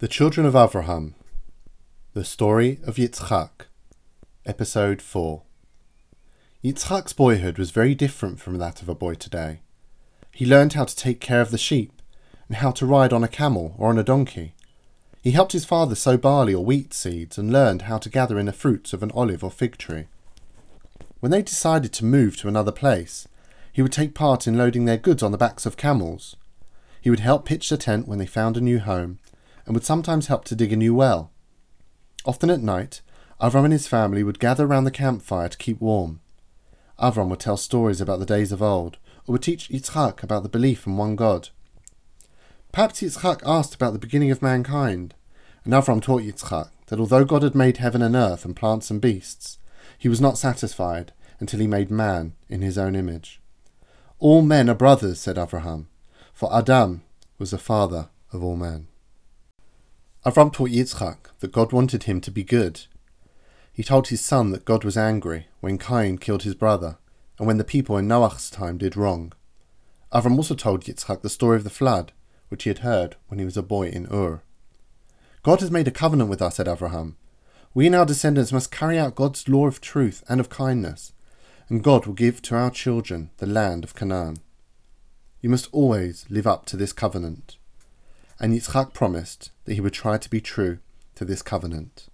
The Children of Avraham The Story of Yitzchak Episode 4 Yitzchak's boyhood was very different from that of a boy today. He learned how to take care of the sheep and how to ride on a camel or on a donkey. He helped his father sow barley or wheat seeds and learned how to gather in the fruits of an olive or fig tree. When they decided to move to another place, he would take part in loading their goods on the backs of camels. He would help pitch the tent when they found a new home and would sometimes help to dig a new well. Often at night, Avram and his family would gather round the campfire to keep warm. Avram would tell stories about the days of old, or would teach Yitzchak about the belief in one God. Perhaps Yitzchak asked about the beginning of mankind, and Avram taught Yitzchak that although God had made heaven and earth and plants and beasts, he was not satisfied until he made man in his own image. All men are brothers, said Abraham, for Adam was the father of all men. Avram taught Yitzchak that God wanted him to be good. He told his son that God was angry when Cain killed his brother and when the people in Noah's time did wrong. Avram also told Yitzchak the story of the flood, which he had heard when he was a boy in Ur. God has made a covenant with us, said Abraham. We and our descendants must carry out God's law of truth and of kindness, and God will give to our children the land of Canaan. You must always live up to this covenant and Yitzchak promised that he would try to be true to this covenant.